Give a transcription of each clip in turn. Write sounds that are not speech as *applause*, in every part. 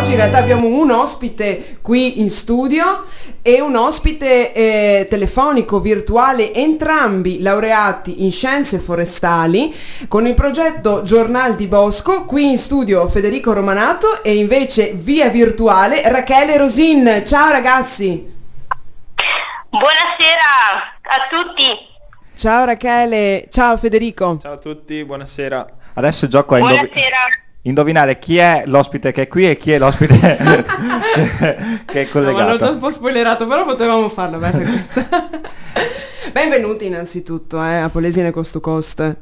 oggi in realtà abbiamo un ospite qui in studio e un ospite eh, telefonico virtuale, entrambi laureati in scienze forestali con il progetto Giornal di Bosco, qui in studio Federico Romanato e invece via virtuale Rachele Rosin. Ciao ragazzi! Buonasera a tutti! Ciao Rachele, ciao Federico. Ciao a tutti, buonasera. Adesso gioco è Buonasera. Indovi- indovinare chi è l'ospite che è qui e chi è l'ospite *laughs* che è No, ma l'ho già collegato. un po' spoilerato, però potevamo farla bella questa. *laughs* Benvenuti innanzitutto eh, a Polesine Coast to Coast.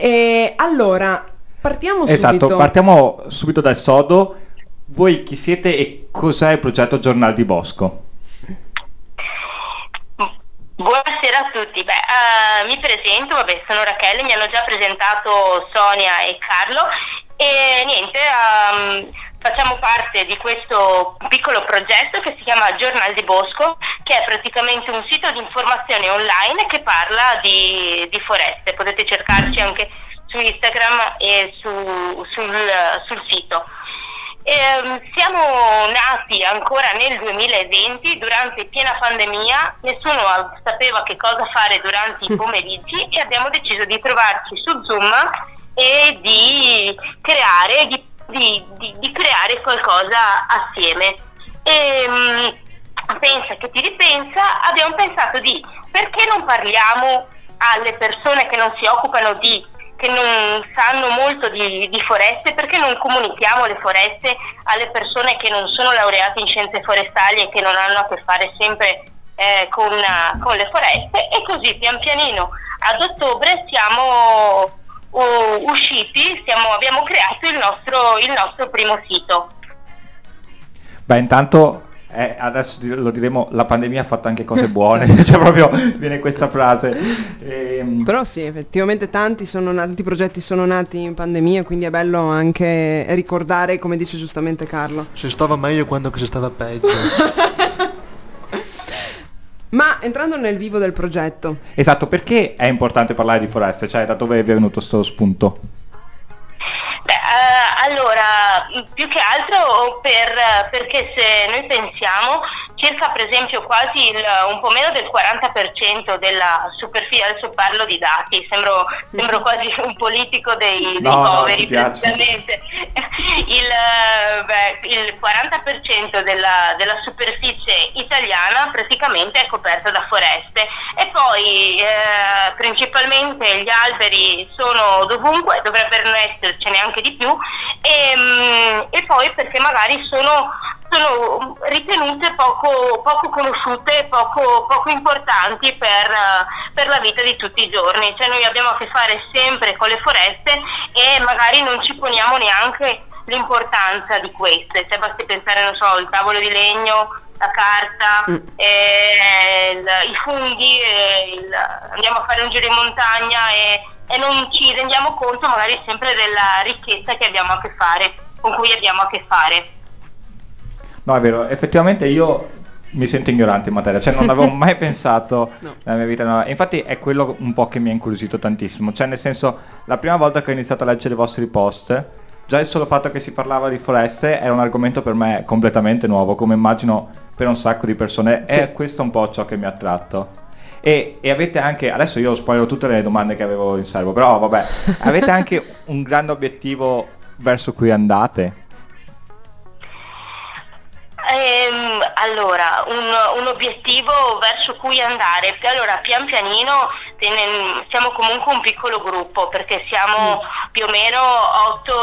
E allora, partiamo Esatto, subito. partiamo subito dal sodo. Voi chi siete e cos'è il progetto Giornal di Bosco? Buonasera a tutti. Beh, eh, mi presento, vabbè, sono Rachele, mi hanno già presentato Sonia e Carlo e niente, ehm, facciamo parte di questo piccolo progetto che si chiama Giornal di Bosco, che è praticamente un sito di informazione online che parla di, di foreste. Potete cercarci anche su Instagram e su- sul, sul sito. Ehm, siamo nati ancora nel 2020, durante piena pandemia, nessuno sapeva che cosa fare durante i *laughs* pomeriggi e abbiamo deciso di trovarci su Zoom e di creare, di, di- di- di creare qualcosa assieme. Ehm, pensa che ti ripensa, abbiamo pensato di perché non parliamo alle persone che non si occupano di che non sanno molto di, di foreste, perché non comunichiamo le foreste alle persone che non sono laureate in scienze forestali e che non hanno a che fare sempre eh, con, con le foreste e così pian pianino ad ottobre siamo uh, usciti, siamo- abbiamo creato il nostro, il nostro primo sito. Beh, intanto eh, adesso lo diremo, la pandemia ha fatto anche cose buone, *laughs* cioè proprio viene questa frase. Ehm, Però sì, effettivamente tanti, sono nati, tanti progetti sono nati in pandemia, quindi è bello anche ricordare, come dice giustamente Carlo. Si stava meglio quando che si stava peggio. *laughs* Ma entrando nel vivo del progetto, Esatto, perché è importante parlare di foreste? Cioè, da dove è venuto sto spunto? Beh, eh, allora, più che altro per- perché se noi pensiamo, circa per esempio quasi il- un po' meno del 40% della superficie, adesso parlo di dati, sembro, sembro quasi un politico dei, dei No, no, poveri, piace. praticamente. *laughs* Il, eh, beh, il 40% della, della superficie italiana praticamente è coperta da foreste e poi eh, principalmente gli alberi sono dovunque, dovrebbero essercene anche di più e, mm, e poi perché magari sono, sono ritenute poco, poco conosciute, poco, poco importanti per, eh, per la vita di tutti i giorni. Cioè noi abbiamo a che fare sempre con le foreste e magari non ci poniamo neanche l'importanza di queste. Cioè basti pensare, non so, il tavolo di legno, la carta, Mm. eh, il- i funghi, eh, il- andiamo a fare un giro in montagna e, e non ci rendiamo conto magari sempre della ricchezza che abbiamo a che fare, con cui abbiamo a che fare. No, è vero, effettivamente io mi sento ignorante in materia, cioè non avevo *laughs* mai pensato No. nella mia vita. no. Infatti è quello un po' che mi ha incuriosito tantissimo, cioè nel senso, la prima volta che ho iniziato a leggere i vostri post, già il solo fatto che si parlava di foreste era un argomento per me completamente nuovo, come immagino per un sacco di persone, Sì. e questo è un po' ciò che mi ha attratto. E, e avete anche, adesso io spoilerò tutte le domande che avevo in serbo, però vabbè, avete anche *laughs* un grande obiettivo verso cui andate? Ehm, allora, un, un obiettivo verso cui andare. Allora, pian pianino siamo comunque un piccolo gruppo perché siamo più o meno 8,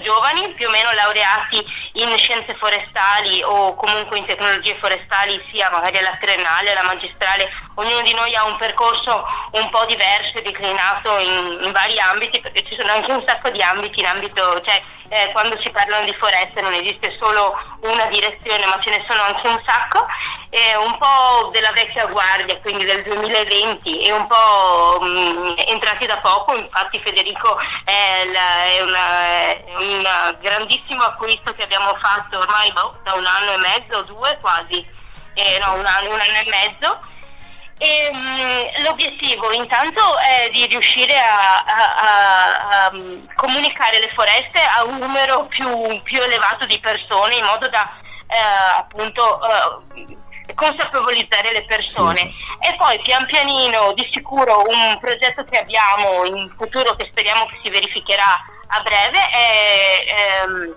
giovani, più o meno laureati in scienze forestali o comunque in tecnologie forestali, sia magari alla triennale, alla magistrale. Ognuno di noi ha un percorso un po' diverso e declinato in, in vari ambiti perché ci sono anche un sacco di ambiti in ambito, cioè eh, quando si parlano di foreste non esiste solo una direzione ma ce ne sono anche un sacco, eh, un po' della vecchia guardia, quindi del 2020 e un po' mh, entrati da poco, infatti Federico è, la- è una- un grandissimo acquisto che abbiamo fatto ormai boh, da un anno e mezzo, due quasi, eh, no un anno, un anno e mezzo E, mh, l'obiettivo intanto è di riuscire a, a- a- a, mh, comunicare le foreste a un numero più, più elevato di persone in modo da eh, appunto eh, consapevolizzare le persone. E poi pian pianino di sicuro un progetto che abbiamo in futuro che speriamo che si verificherà a breve è ehm,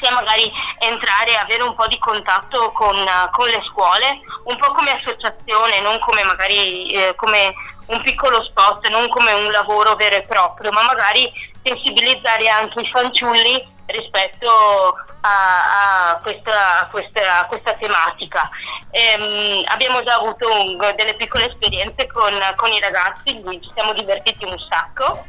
sia magari entrare e avere un po' di contatto con, con le scuole, un po' come associazione, non come magari eh, come un piccolo spot, non come un lavoro vero e proprio, ma magari sensibilizzare anche i fanciulli rispetto a, a, questa, a questa, a questa tematica. Ehm, abbiamo già avuto un- delle piccole esperienze con, con i ragazzi, ci siamo divertiti un sacco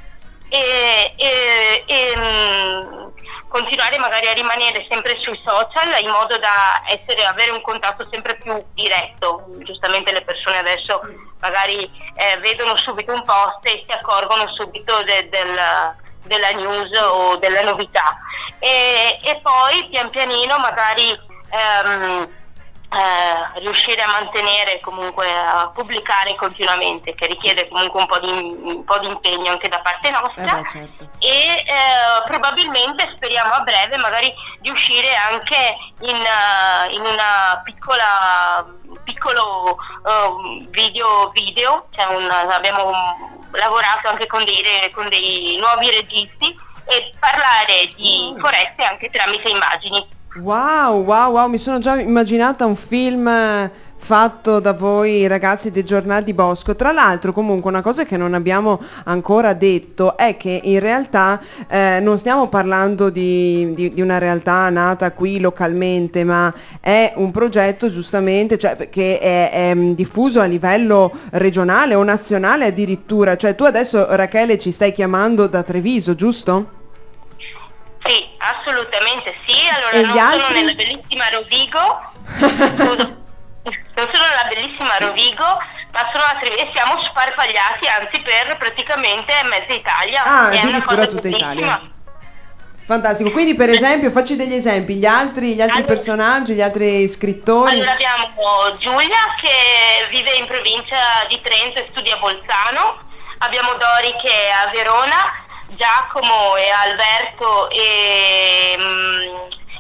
e, e- e, mh, continuare magari a rimanere sempre sui social in modo da essere, avere un contatto sempre più diretto. Giustamente le persone adesso magari eh, vedono subito un post e si accorgono subito de- del- della news o della novità. E, e poi pian pianino magari ehm, eh, riuscire a mantenere comunque a pubblicare continuamente che richiede comunque un po' di, un po' di impegno anche da parte Eh nostra beh, certo. e eh, probabilmente speriamo a breve magari di uscire anche in, eh, in una piccola piccolo eh, video video cioè un- abbiamo lavorato anche con dei, con dei nuovi registi e parlare di foreste anche tramite immagini Wow, wow, wow, mi sono già immaginata un film eh, fatto da voi ragazzi dei giornali di Bosco. Tra l'altro comunque una cosa che non abbiamo ancora detto è che in realtà eh, non stiamo parlando di, di- di una realtà nata qui localmente, ma è un progetto giustamente cioè, che è, è, mm, diffuso a livello regionale o nazionale addirittura. Cioè tu adesso Rachele ci stai chiamando da Treviso, giusto? Sì, assolutamente sì. Allora E non sono altri? nella bellissima Rovigo, scusa, *laughs* non sono nella bellissima Rovigo, ma sono a Treviso e siamo sparpagliati anzi per praticamente mezza Italia. Ah, È addirittura tutta bellissima. Italia. Fantastico, quindi per esempio facci degli esempi, gli altri, gli altri Allora- personaggi, gli altri scrittori. Allora abbiamo Giulia che vive in provincia di Trento e studia a Bolzano, abbiamo Dori che è a Verona, Giacomo e Alberto e, mm,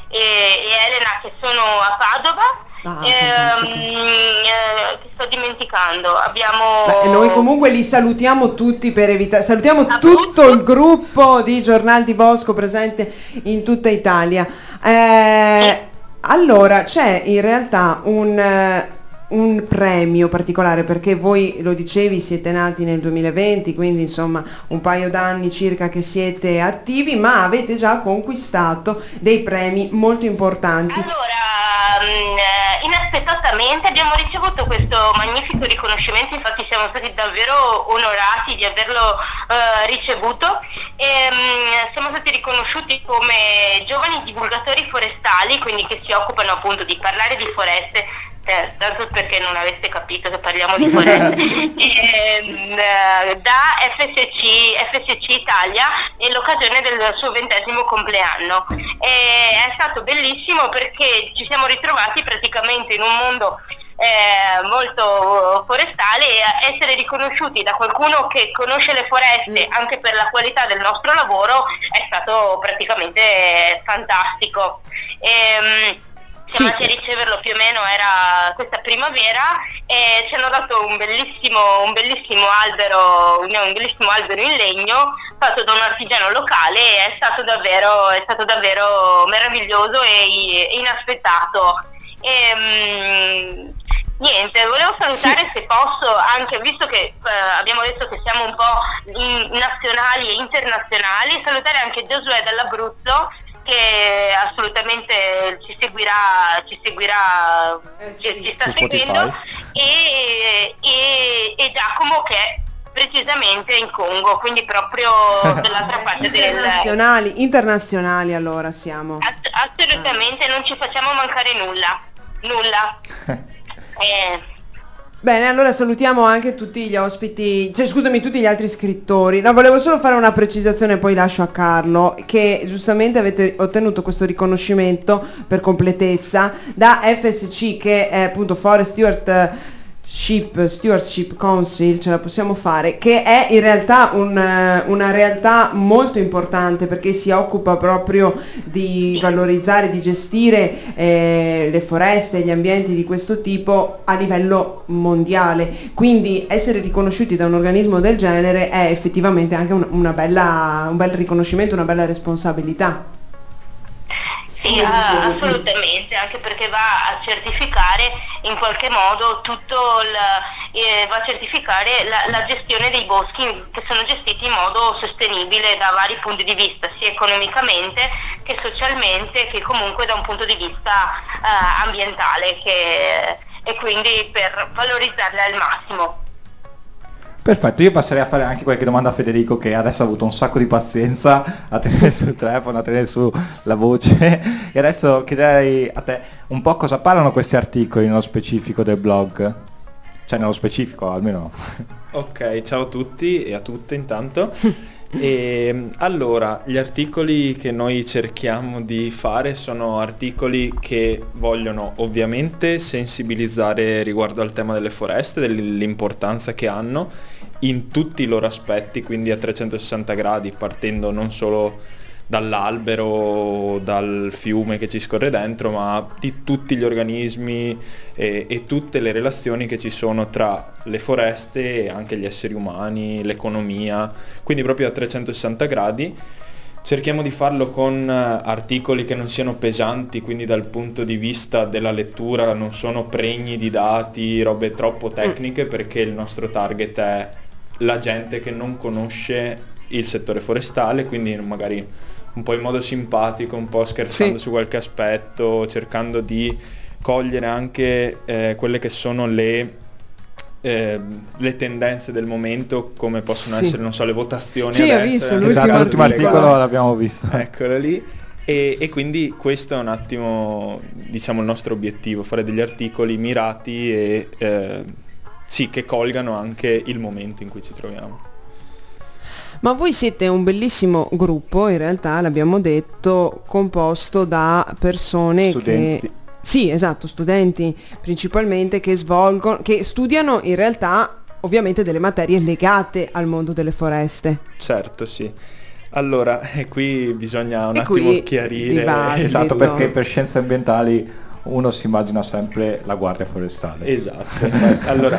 e- e Elena che sono a Padova. Ah, Ehm, eh, che sto dimenticando, abbiamo... Beh, noi comunque li salutiamo tutti per evitare, salutiamo A tutto tutti. il gruppo di Giornal di Bosco presente in tutta Italia. Eh, allora, c'è in realtà un, eh, un premio particolare perché voi lo dicevi siete nati nel 2020, quindi insomma un paio d'anni circa che siete attivi, ma avete già conquistato dei premi molto importanti. Allora, mm, eh, inaspettatamente abbiamo ricevuto questo magnifico riconoscimento, infatti siamo stati davvero onorati di averlo eh, ricevuto e mm, siamo stati riconosciuti come giovani divulgatori forestali, quindi che si occupano appunto di parlare di foreste eh, tanto perché non aveste capito che parliamo di foreste, *laughs* Ehm, eh, da FSC, FSC Italia in l'occasione del suo ventesimo compleanno. E è stato bellissimo perché ci siamo ritrovati praticamente in un mondo eh, molto forestale e essere riconosciuti da qualcuno che conosce le foreste anche per la qualità del nostro lavoro è stato praticamente fantastico. Ehm, Sì. siamo andati a riceverlo più o meno era questa primavera e ci hanno dato un bellissimo, un bellissimo albero, un, un bellissimo albero in legno fatto da un artigiano locale e è stato davvero, è stato davvero meraviglioso e, e inaspettato. Ehm, niente, volevo salutare se posso, anche visto che eh, abbiamo detto che siamo un po' in- nazionali e internazionali, salutare anche Giosuè dall'Abruzzo che assolutamente ci seguirà, ci seguirà, Eh ci, sì. ci sta Su Spotify. seguendo e, e- e Giacomo che è precisamente in Congo, quindi proprio *laughs* dall'altra parte del... Internazionali, internazionali allora siamo. Ass- assolutamente non ci facciamo mancare nulla, nulla. *laughs* Eh, Bene, allora salutiamo anche tutti gli ospiti, cioè scusami, tutti gli altri scrittori. No, volevo solo fare una precisazione, poi lascio a Carlo, che giustamente avete ottenuto questo riconoscimento per completezza da FSC, che è appunto Forest Stewart Ship, Stewardship Council, ce la possiamo fare, che è in realtà un, eh, una realtà molto importante perché si occupa proprio di valorizzare, di gestire eh, le foreste e gli ambienti di questo tipo a livello mondiale. Quindi essere riconosciuti da un organismo del genere è effettivamente anche un, una bella, un bel riconoscimento, una bella responsabilità. Sì, ah, assolutamente, anche perché va a certificare in qualche modo tutto il, eh, va a certificare la, la, gestione dei boschi che sono gestiti in modo sostenibile da vari punti di vista, sia economicamente che socialmente che comunque da un punto di vista eh, ambientale che, e quindi per valorizzarle al massimo. Perfetto, io passerei a fare anche qualche domanda a Federico che adesso ha avuto un sacco di pazienza a tenere *laughs* sul telefono, a tenere sulla voce e adesso chiederei a te un po' cosa parlano questi articoli nello specifico del blog, cioè nello specifico almeno. *laughs* Ok, ciao a tutti e a tutte intanto. *laughs* E, allora, gli articoli che noi cerchiamo di fare sono articoli che vogliono ovviamente sensibilizzare riguardo al tema delle foreste, dell'importanza che hanno in tutti i loro aspetti, quindi a 360 gradi, partendo non solo dall'albero, dal fiume che ci scorre dentro, ma di tutti gli organismi e, e, tutte le relazioni che ci sono tra le foreste e anche gli esseri umani, l'economia, quindi proprio a 360 gradi. Cerchiamo di farlo con eh, articoli che non siano pesanti, quindi dal punto di vista della lettura non sono pregni di dati, robe troppo tecniche, perché il nostro target è la gente che non conosce il settore forestale, quindi magari un po' in modo simpatico, un po' scherzando sì. su qualche aspetto, cercando di cogliere anche eh, quelle che sono le, eh, le, tendenze del momento, come possono sì. essere, non so, le votazioni. Sì, adesso, visto, l'ultimo, esatto, l'ultimo articolo l'abbiamo visto. Eccolo lì. E, e, quindi questo è un attimo, diciamo, il nostro obiettivo, fare degli articoli mirati e eh, sì, che colgano anche il momento in cui ci troviamo. Ma voi siete un bellissimo gruppo, in realtà l'abbiamo detto, composto da persone studenti. che... Sì, esatto, studenti principalmente che svolgono, che studiano in realtà ovviamente delle materie legate al mondo delle foreste. Certo, sì. Allora, *laughs* qui bisogna un e attimo chiarire. Esatto, perché per scienze ambientali uno si immagina sempre la guardia forestale. Esatto. *laughs* allora,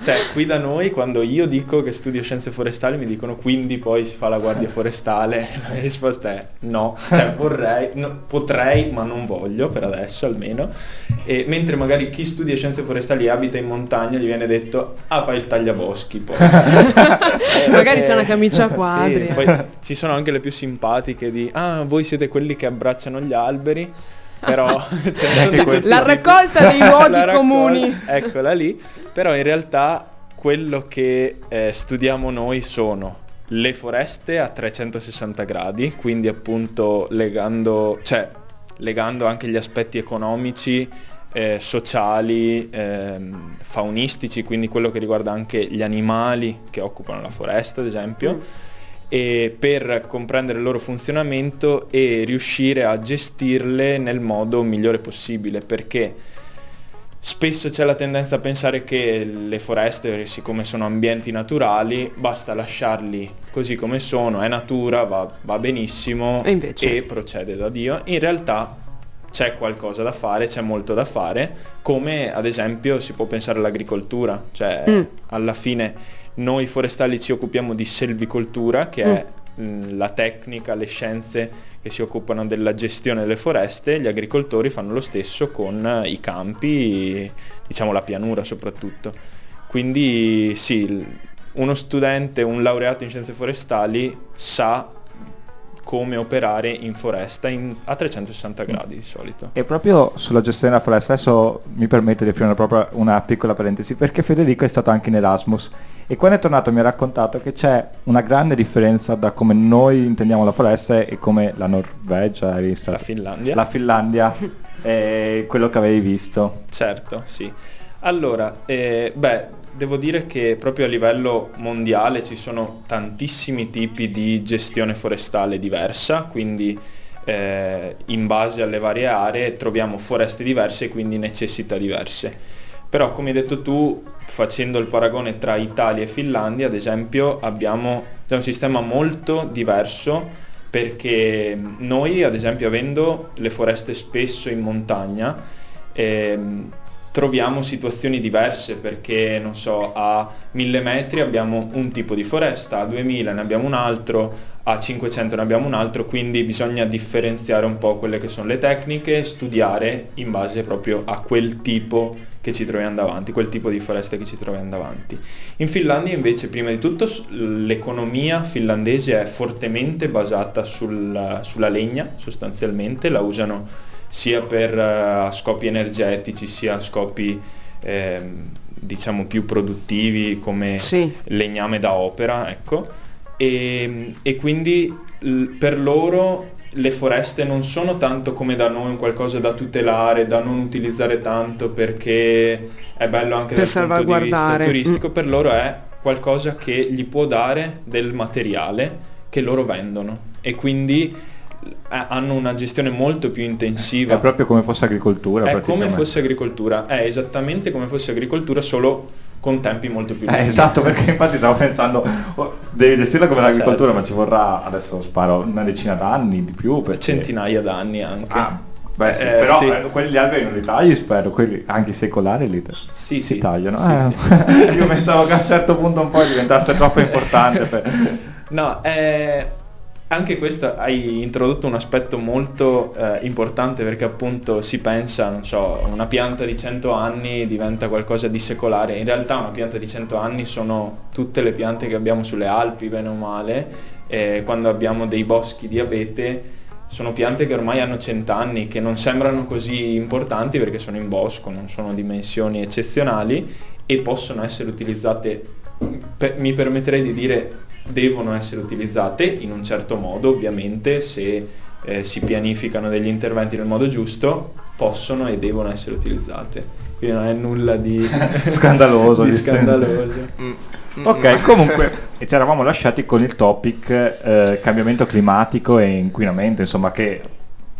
cioè, qui da noi quando io dico che studio scienze forestali mi dicono quindi poi si fa la guardia forestale. *laughs* La mia risposta è no, cioè vorrei, no, potrei ma non voglio per adesso almeno. E, mentre magari chi studia scienze forestali e abita in montagna gli viene detto ah fai il tagliaboschi poi. *laughs* magari c'è una camicia a quadri. Sì, poi ci sono anche le più simpatiche di ah voi siete quelli che abbracciano gli alberi però *laughs* cioè, la raccolta dei *laughs* luoghi raccolta, comuni. eccola lì. Però in realtà quello che eh, studiamo noi sono le foreste a 360 gradi quindi appunto legando cioè legando anche gli aspetti economici eh, sociali, ehm, faunistici, quindi quello che riguarda anche gli animali che occupano la foresta, ad esempio. Mm per comprendere il loro funzionamento e riuscire a gestirle nel modo migliore possibile perché spesso c'è la tendenza a pensare che le foreste siccome sono ambienti naturali basta lasciarli così come sono è natura va, va benissimo e, invece... e procede da Dio in realtà c'è qualcosa da fare, c'è molto da fare, come ad esempio si può pensare all'agricoltura, cioè mm. alla fine noi forestali ci occupiamo di selvicoltura, che mm. è mh, la tecnica, le scienze che si occupano della gestione delle foreste, gli agricoltori fanno lo stesso con i campi, diciamo la pianura soprattutto. Quindi sì, uno studente, un laureato in scienze forestali sa come operare in foresta in, a 360 gradi di solito. E proprio sulla gestione della foresta, adesso mi permetto di aprire una, una piccola parentesi, perché Federico è stato anche in Erasmus e quando è tornato mi ha raccontato che c'è una grande differenza da come noi intendiamo la foresta e come la Norvegia, la Finlandia, la Finlandia è quello che avevi visto. Certo, sì. Allora, eh, beh, devo dire che proprio a livello mondiale ci sono tantissimi tipi di gestione forestale diversa, quindi eh, in base alle varie aree troviamo foreste diverse e quindi necessità diverse Però come hai detto tu, facendo il paragone tra Italia e Finlandia, ad esempio, abbiamo già un sistema molto diverso perché noi, ad esempio, avendo le foreste spesso in montagna, ehm, troviamo situazioni diverse perché, non so, a 1000 metri abbiamo un tipo di foresta, a 2000 ne abbiamo un altro, a 500 ne abbiamo un altro, quindi bisogna differenziare un po' quelle che sono le tecniche, studiare in base proprio a quel tipo che ci troviamo davanti, quel tipo di foresta che ci troviamo davanti. In Finlandia invece, prima di tutto, l'economia finlandese è fortemente basata sul, sulla legna, sostanzialmente, la usano sia per uh, scopi energetici sia a scopi eh, diciamo più produttivi come sì. legname da opera, ecco. E, e quindi l- per loro le foreste non sono tanto come da noi un qualcosa da tutelare, da non utilizzare tanto perché è bello anche per dal punto di vista turistico, mm. per loro è qualcosa che gli può dare del materiale che loro vendono e quindi hanno una gestione molto più intensiva. È proprio come fosse agricoltura. È come fosse agricoltura, è esattamente come fosse agricoltura, solo con tempi molto più lunghi. Eh, esatto, perché infatti stavo pensando, oh, devi gestirla come l'agricoltura, certo. ma ci vorrà, adesso sparo, una decina d'anni di più. Perché... Centinaia d'anni anche. Ah, beh sì, eh, però sì. Eh, quelli alberi non li tagli spero, quelli anche secolari li sì, si tagliano. Sì, eh. *laughs* Io pensavo che a un certo punto un po' diventasse troppo importante. Per... No, eh, anche questo hai introdotto un aspetto molto eh, importante perché appunto si pensa, non so, una pianta di 100 anni diventa qualcosa di secolare, in realtà una pianta di 100 anni sono tutte le piante che abbiamo sulle Alpi, bene o male, eh, quando abbiamo dei boschi di abete, sono piante che ormai hanno 100 anni, che non sembrano così importanti perché sono in bosco, non sono dimensioni eccezionali e possono essere utilizzate, per, mi permetterei di dire devono essere utilizzate in un certo modo, ovviamente se eh, si pianificano degli interventi nel modo giusto, possono e devono essere utilizzate. Quindi non è nulla di *laughs* scandaloso. *laughs* di scandaloso. Mm. Ok, comunque ci eravamo lasciati con il topic eh, cambiamento climatico e inquinamento, insomma che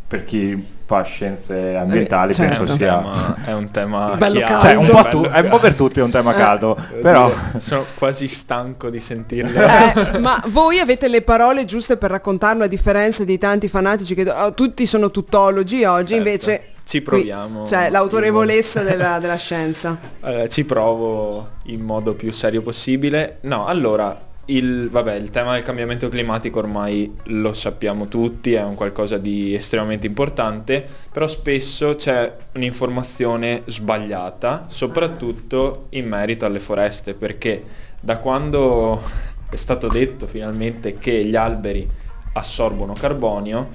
per chi fa scienze ambientali certo. penso sia tema, è un tema bello caldo. Cioè, un po tu, è un po' per tutti è un tema eh. caldo *laughs* però sono quasi stanco di sentirlo eh, ma voi avete le parole giuste per raccontarlo a differenza di tanti fanatici che oh, tutti sono tuttologi oggi certo. invece ci proviamo. Qui, cioè l'autorevolezza della, della, scienza. Eh, ci provo in modo più serio possibile. No, allora, il, vabbè, il tema del cambiamento climatico ormai lo sappiamo tutti, è un qualcosa di estremamente importante, però spesso c'è un'informazione sbagliata, soprattutto in merito alle foreste, perché da quando è stato detto finalmente che gli alberi assorbono carbonio,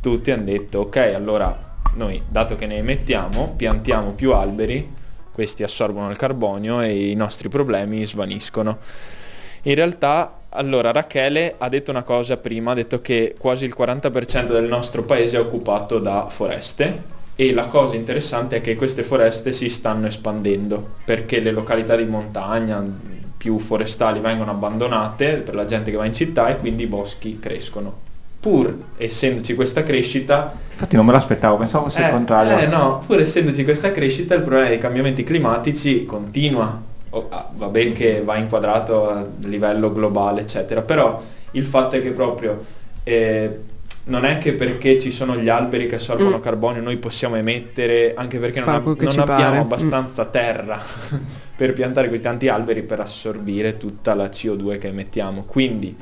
tutti hanno detto ok, allora noi dato che ne emettiamo, piantiamo più alberi, questi assorbono il carbonio e i nostri problemi svaniscono. In realtà, allora, Rachele ha detto una cosa prima, ha detto che quasi il 40% del nostro paese è occupato da foreste e la cosa interessante è che queste foreste si stanno espandendo perché le località di montagna più forestali vengono abbandonate per la gente che va in città e quindi i boschi crescono. Pur essendoci questa crescita... Infatti non me l'aspettavo, pensavo fosse eh, il contrario. Eh no, pur essendoci questa crescita il problema dei cambiamenti climatici continua oh, va bene che va inquadrato a livello globale, eccetera, però il fatto è che proprio eh, non è che perché ci sono gli alberi che assorbono mm. carbonio noi possiamo emettere, anche perché non, ab- non abbiamo pare. Mm. abbastanza mm. terra *laughs* per piantare questi tanti alberi per assorbire tutta la CO2 che emettiamo. Quindi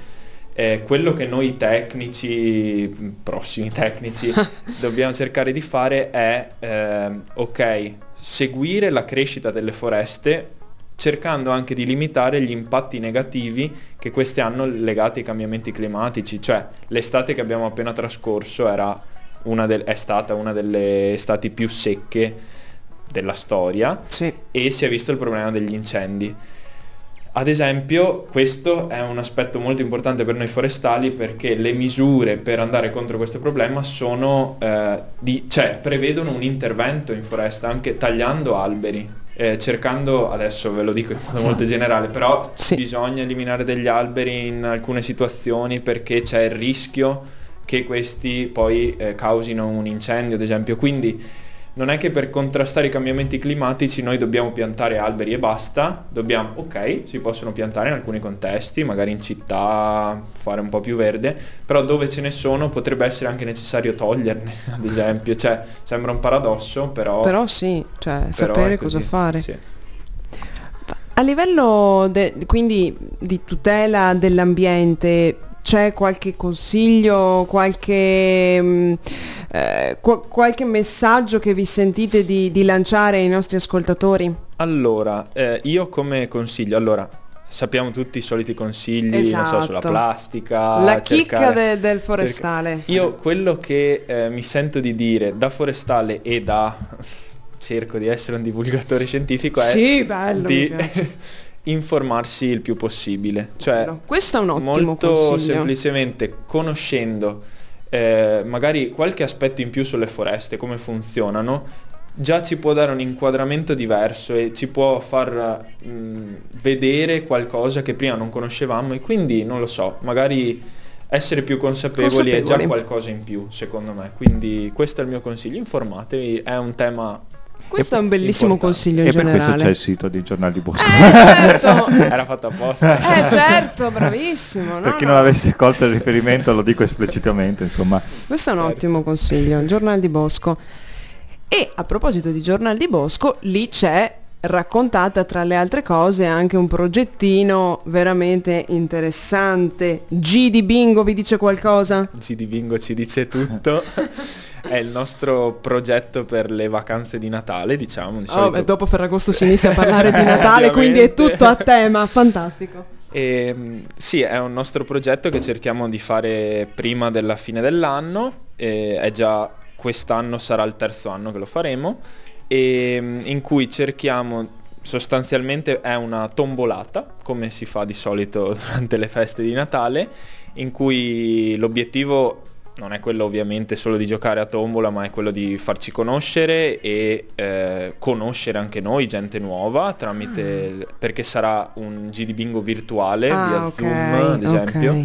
eh, quello che noi tecnici, prossimi *laughs* tecnici, *laughs* dobbiamo cercare di fare è, eh, ok, seguire la crescita delle foreste cercando anche di limitare gli impatti negativi che queste hanno legati ai cambiamenti climatici, cioè l'estate che abbiamo appena trascorso del, è stata una delle estati più secche della storia sì. e si è visto il problema degli incendi. Ad esempio, questo è un aspetto molto importante per noi forestali perché le misure per andare contro questo problema sono, eh, di, cioè, prevedono un intervento in foresta anche tagliando alberi eh, cercando, adesso ve lo dico in modo molto *laughs* generale, però sì. bisogna eliminare degli alberi in alcune situazioni perché c'è il rischio che questi poi eh, causino un incendio, ad esempio. Quindi non è che per contrastare i cambiamenti climatici noi dobbiamo piantare alberi e basta, dobbiamo, ok, si possono piantare in alcuni contesti, magari in città, fare un po' più verde, però dove ce ne sono potrebbe essere anche necessario toglierne, *laughs* ad esempio, cioè sembra un paradosso, però... Però sì, cioè però sapere è cosa così, fare. sì. A livello de- quindi di tutela dell'ambiente c'è qualche consiglio, qualche, mm, eh, qua- qualche messaggio che vi sentite di, di lanciare ai nostri ascoltatori? Allora, eh, io come consiglio, allora, sappiamo tutti i soliti consigli, non so, sulla Esatto. plastica. La chicca cercare- de- del forestale. Io quello che eh, mi sento di dire da forestale e da cerco di essere un divulgatore scientifico è Sì, bello, mi di. *laughs* informarsi il più possibile. Cioè, Bello. Questo è un ottimo molto consiglio. semplicemente conoscendo eh, magari qualche aspetto in più sulle foreste, come funzionano, già ci può dare un inquadramento diverso e ci può far mh, vedere qualcosa che prima non conoscevamo e quindi non lo so, magari essere più consapevoli, è già Consapevoli. qualcosa in più secondo me. Quindi questo è il mio consiglio, informatevi, è un tema Questo è un bellissimo importante. consiglio in E per questo generale. c'è il sito di Giornali di Bosco. Eh, certo. *laughs* era fatto apposta. Eh certo, bravissimo. no, per chi no. non avesse colto il riferimento lo dico esplicitamente, insomma. Questo è un Certo. ottimo consiglio, Giornal di Bosco. E a proposito di Giornal di Bosco, lì c'è raccontata tra le altre cose anche un progettino veramente interessante. G di Bingo vi dice qualcosa? G di Bingo ci dice tutto. *laughs* È il nostro progetto per le vacanze di Natale, diciamo. Di Oh, solito. beh, dopo Ferragosto si inizia a parlare di *laughs* Natale, quindi è tutto a tema, fantastico. E, mh, sì, è un nostro progetto che cerchiamo di fare prima della fine dell'anno. è già quest'anno sarà il terzo anno che lo faremo. E, mh, in cui cerchiamo sostanzialmente è una tombolata, come si fa di solito *laughs* durante le feste di Natale, in cui l'obiettivo non è quello ovviamente solo di giocare a tombola, ma è quello di farci conoscere e eh, conoscere anche noi, gente nuova, tramite perché sarà un GD bingo virtuale Ah, via ok, Zoom, ad esempio. ok.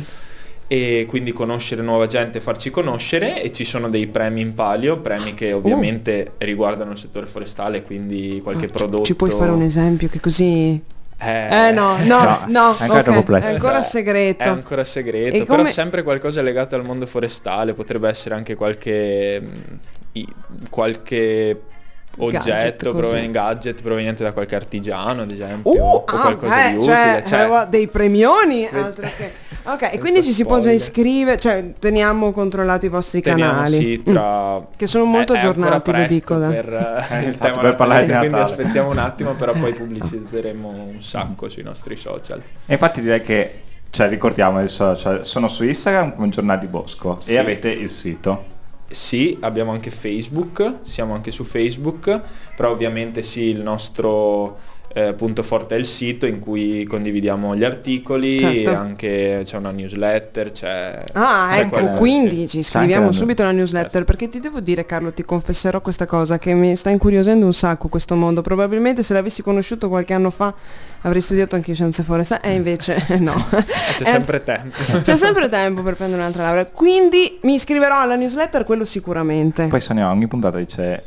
E quindi conoscere nuova gente, farci conoscere e ci sono dei premi in palio, premi che ovviamente riguardano il settore forestale, quindi qualche Oh, prodotto. Ci puoi fare un esempio che così... Eh, Eh no, no, No, no, è ancora ok, troppo presto. è ancora segreto. È ancora segreto, E però come- sempre qualcosa legato al mondo forestale, potrebbe essere anche qualche, mm, qualche oggetto, proven- gadget proveniente da qualche artigiano, ad esempio, Uh, o ah, qualcosa eh, di cioè, utile. cioè- eh, guarda, dei premioni, altro che... Ok, e quindi ci si può già iscrivere, cioè teniamo controllato i vostri Teniamo canali. sì, Mm. tra... Che sono molto è- aggiornati, vi presto dico. Per, eh, *laughs* il esatto, tema per parlare di natalizio, quindi Natale. aspettiamo un attimo, però poi *laughs* pubblicizzeremo un sacco sui nostri social. E infatti direi che, cioè ricordiamo adesso, cioè, sono su Instagram come Giornali di Bosco Sì. e avete il sito. Sì, abbiamo anche Facebook, siamo anche su Facebook, però ovviamente sì, il nostro eh, punto forte è il sito in cui condividiamo gli articoli Certo. e anche c'è una newsletter, c'è... Ah, c'è ecco, quella- quindi ci iscriviamo subito alla newsletter Certo. perché ti devo dire Carlo, ti confesserò questa cosa che mi sta incuriosendo un sacco questo mondo. Probabilmente se l'avessi conosciuto qualche anno fa avrei studiato anche scienze forestali e invece *laughs* no. C'è Eh, sempre tempo. C'è sempre tempo per prendere un'altra laurea. Quindi mi iscriverò alla newsletter, quello sicuramente. Poi Sonia ogni puntata dice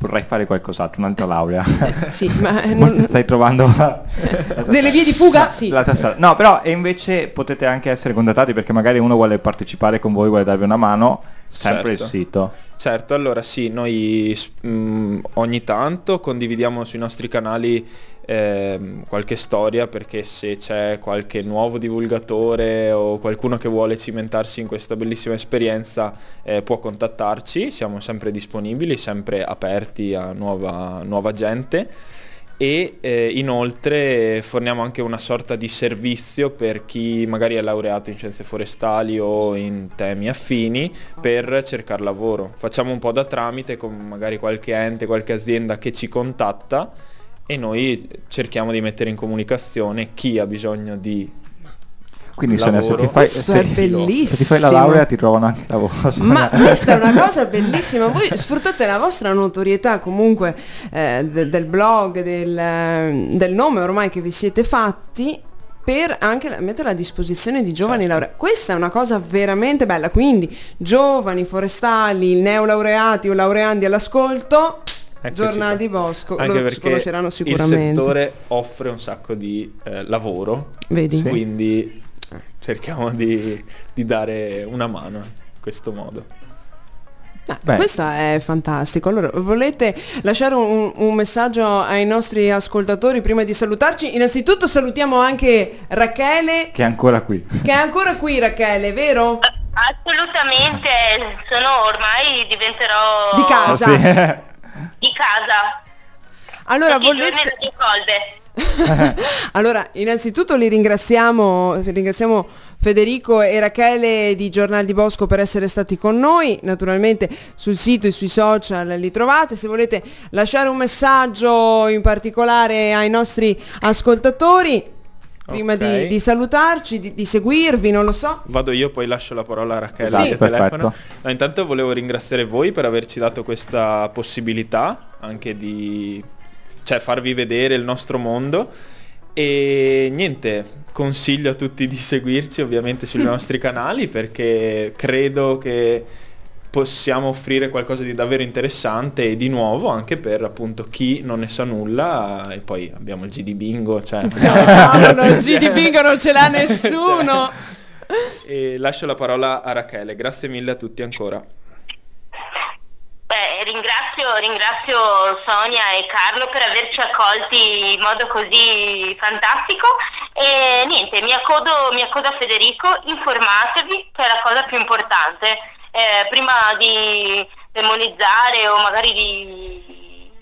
vorrei fare qualcos'altro, un'altra laurea. Sì, *laughs* ma eh, non- stai trovando *laughs* delle vie di fuga? Sì. No, però e invece potete anche essere contattati perché magari uno vuole partecipare con voi, vuole darvi una mano, sempre Certo. il sito. Certo, allora sì, noi mh, ogni tanto condividiamo sui nostri canali ehm, qualche storia perché se c'è qualche nuovo divulgatore o qualcuno che vuole cimentarsi in questa bellissima esperienza eh, può contattarci, siamo sempre disponibili, sempre aperti a nuova, nuova gente e eh, inoltre forniamo anche una sorta di servizio per chi magari è laureato in scienze forestali o in temi affini per cercare lavoro. Facciamo un po' da tramite con magari qualche ente, qualche azienda che ci contatta e noi cerchiamo di mettere in comunicazione chi ha bisogno di Quindi Sonia, se Lavoro. ti fai, Questo se- è bellissimo. se ti fai la laurea ti trovano anche lavoro. Ma questa è una cosa bellissima, voi sfruttate la vostra notorietà comunque eh, de- del blog, del, del nome ormai che vi siete fatti per anche metterla a disposizione di giovani laureati. Questa è una cosa veramente bella, quindi giovani forestali, neolaureati o laureandi all'ascolto, Giornali di Bosco, Anche perché conosceranno il sicuramente. settore offre un sacco di eh, lavoro, Vedi? quindi cerchiamo di, di dare una mano in questo modo. Beh, questo è fantastico. Allora, volete lasciare un, un messaggio ai nostri ascoltatori prima di salutarci? Innanzitutto salutiamo anche Rachele, Che è ancora qui. che è ancora qui Rachele, vero? Assolutamente, sono ormai diventerò Di casa. Ah, sì. Di casa. Allora, volete... *laughs* allora, innanzitutto li ringraziamo, ringraziamo Federico e Rachele di Giornal di Bosco per essere stati con noi. Naturalmente sul sito e sui social li trovate. Se volete lasciare un messaggio in particolare ai nostri ascoltatori, prima Ok. di, di salutarci, di, di seguirvi, non lo so. Vado io, poi lascio la parola a Rachele Sì. al telefono. Perfetto. No, intanto volevo ringraziare voi per averci dato questa possibilità anche di cioè, farvi vedere il nostro mondo. E niente, consiglio a tutti di seguirci ovviamente sui *laughs* nostri canali perché credo che possiamo offrire qualcosa di davvero interessante e di nuovo anche per appunto chi non ne sa nulla e poi abbiamo il GD Bingo, cioè *laughs* Cavolo, il GD Bingo non ce l'ha *laughs* nessuno. E lascio la parola a Rachele, grazie mille a tutti ancora. Beh, ringrazio, ringrazio Sonia e Carlo per averci accolti in modo così fantastico e niente, mi accodo, mi accodo a Federico, informatevi che è la cosa più importante, Eh, prima di demonizzare o magari di,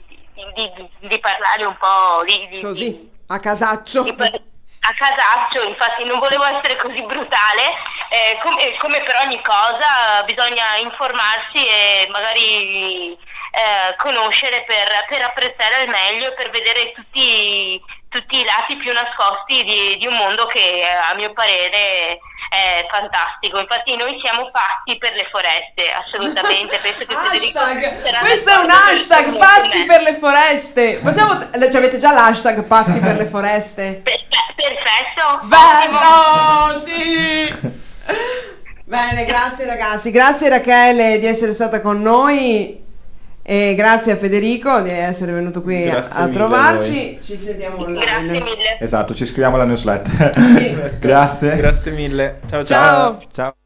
di- di- di parlare un po' di, Così, a casaccio. a casaccio, infatti non volevo essere così brutale, eh, come, come per ogni cosa bisogna informarsi e magari eh, conoscere per, per apprezzare al meglio e per vedere tutti, tutti i lati più nascosti di, di un mondo che a mio parere è fantastico. Infatti noi siamo fatti per le foreste, assolutamente. Penso che Hashtag. Questo è un hashtag pazzi per le foreste. Possiamo, cioè, avete già l'hashtag pazzi per le foreste? *laughs* Per- Perfetto. ottimo. Bello, sì. Bene, grazie ragazzi, grazie Rachele di essere stata con noi e grazie a Federico di essere venuto qui a, Grazie a mille a trovarci. Ci sentiamo online. Grazie mille. Esatto, ci scriviamo alla newsletter. Sì. *laughs* Grazie. Grazie mille. Ciao ciao. Ciao. Ciao.